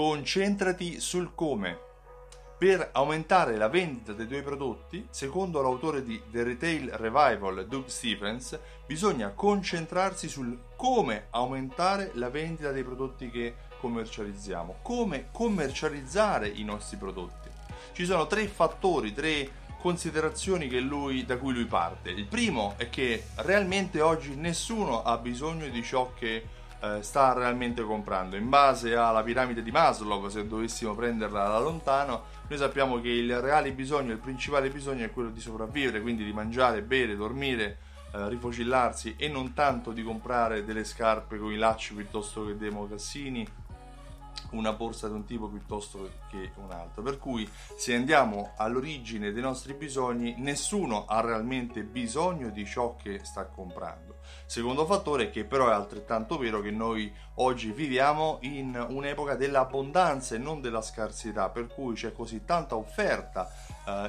concentrati sul come. Per aumentare la vendita dei tuoi prodotti, secondo l'autore di The Retail Revival, Doug Stephens, bisogna concentrarsi sul come aumentare la vendita dei prodotti che commercializziamo, come commercializzare i nostri prodotti. Ci sono tre fattori, tre considerazioni lui, da cui lui parte. Il primo è che realmente oggi nessuno ha bisogno di ciò che eh, sta realmente comprando. In base alla piramide di Maslow, se dovessimo prenderla da lontano, noi sappiamo che il reale bisogno, il principale bisogno è quello di sopravvivere, quindi di mangiare, bere, dormire, eh, rifocillarsi e non tanto di comprare delle scarpe con i lacci piuttosto che dei mocassini una borsa di un tipo piuttosto che un altro. Per cui se andiamo all'origine dei nostri bisogni, nessuno ha realmente bisogno di ciò che sta comprando. Secondo fattore che però è altrettanto vero che noi oggi viviamo in un'epoca dell'abbondanza e non della scarsità, per cui c'è così tanta offerta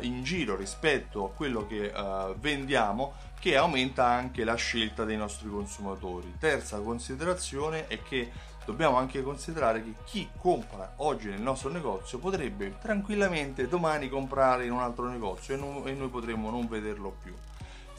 in giro rispetto a quello che uh, vendiamo che aumenta anche la scelta dei nostri consumatori. Terza considerazione è che dobbiamo anche considerare che chi compra oggi nel nostro negozio potrebbe tranquillamente domani comprare in un altro negozio e, non, e noi potremmo non vederlo più.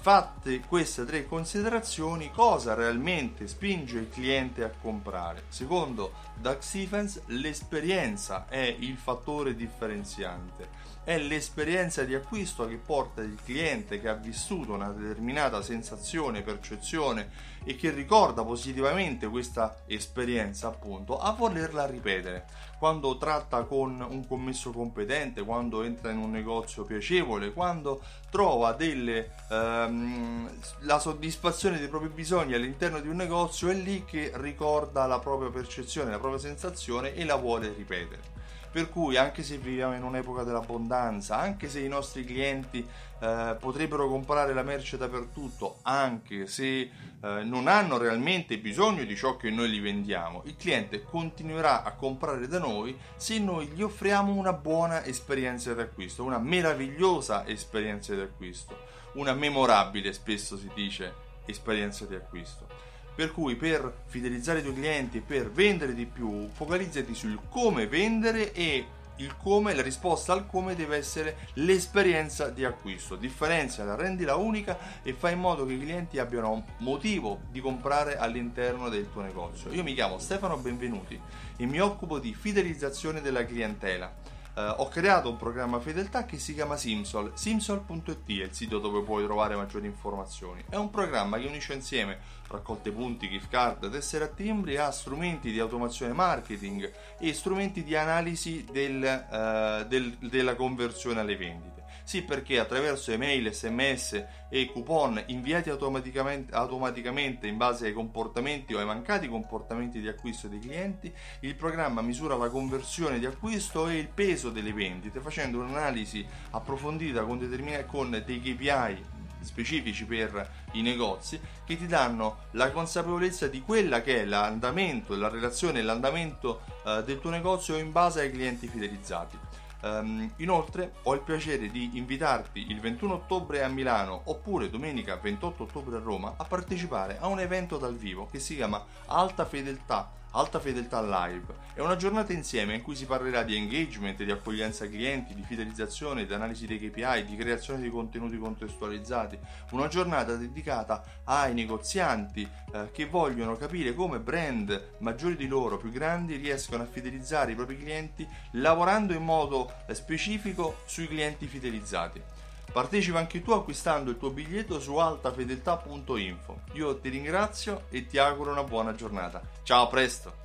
Fatte queste tre considerazioni, cosa realmente spinge il cliente a comprare? Secondo Doug Stephens, l'esperienza è il fattore differenziante. È l'esperienza di acquisto che porta il cliente che ha vissuto una determinata sensazione, percezione e che ricorda positivamente questa esperienza, appunto, a volerla ripetere. Quando tratta con un commesso competente, quando entra in un negozio piacevole, quando trova delle, ehm, la soddisfazione dei propri bisogni all'interno di un negozio, è lì che ricorda la propria percezione, la propria sensazione e la vuole ripetere. Per cui anche se viviamo in un'epoca dell'abbondanza, anche se i nostri clienti eh, potrebbero comprare la merce dappertutto, anche se eh, non hanno realmente bisogno di ciò che noi gli vendiamo, il cliente continuerà a comprare da noi se noi gli offriamo una buona esperienza di acquisto, una meravigliosa esperienza di acquisto, una memorabile, spesso si dice, esperienza di acquisto. Per cui per fidelizzare i tuoi clienti, per vendere di più, focalizzati sul come vendere e il come, la risposta al come deve essere l'esperienza di acquisto. Differenziala, rendila unica e fai in modo che i clienti abbiano motivo di comprare all'interno del tuo negozio. Io mi chiamo Stefano Benvenuti e mi occupo di fidelizzazione della clientela eh, ho creato un programma fedeltà che si chiama Simsol. Simsol.it è il sito dove puoi trovare maggiori informazioni. È un programma che unisce insieme raccolte punti, gift card, tessere a timbri a strumenti di automazione marketing e strumenti di analisi del, uh, del, della conversione alle vendite. Sì, perché attraverso email, sms e coupon inviati automaticamente, automaticamente in base ai comportamenti o ai mancati comportamenti di acquisto dei clienti, il programma misura la conversione di acquisto e il peso delle vendite, facendo un'analisi approfondita con, determin- con dei KPI specifici per i negozi che ti danno la consapevolezza di quella che è l'andamento, la relazione e l'andamento uh, del tuo negozio in base ai clienti fidelizzati. Um, inoltre ho il piacere di invitarti il 21 ottobre a Milano oppure domenica 28 ottobre a Roma a partecipare a un evento dal vivo che si chiama Alta Fedeltà Alta Fedeltà Live. È una giornata insieme in cui si parlerà di engagement, di accoglienza clienti, di fidelizzazione, di analisi dei KPI, di creazione di contenuti contestualizzati. Una giornata dedicata ai negozianti eh, che vogliono capire come brand maggiori di loro, più grandi, riescono a fidelizzare i propri clienti lavorando in modo eh, specifico sui clienti fidelizzati. Partecipa anche tu acquistando il tuo biglietto su altafedeltà.info. Io ti ringrazio e ti auguro una buona giornata. Ciao, a presto!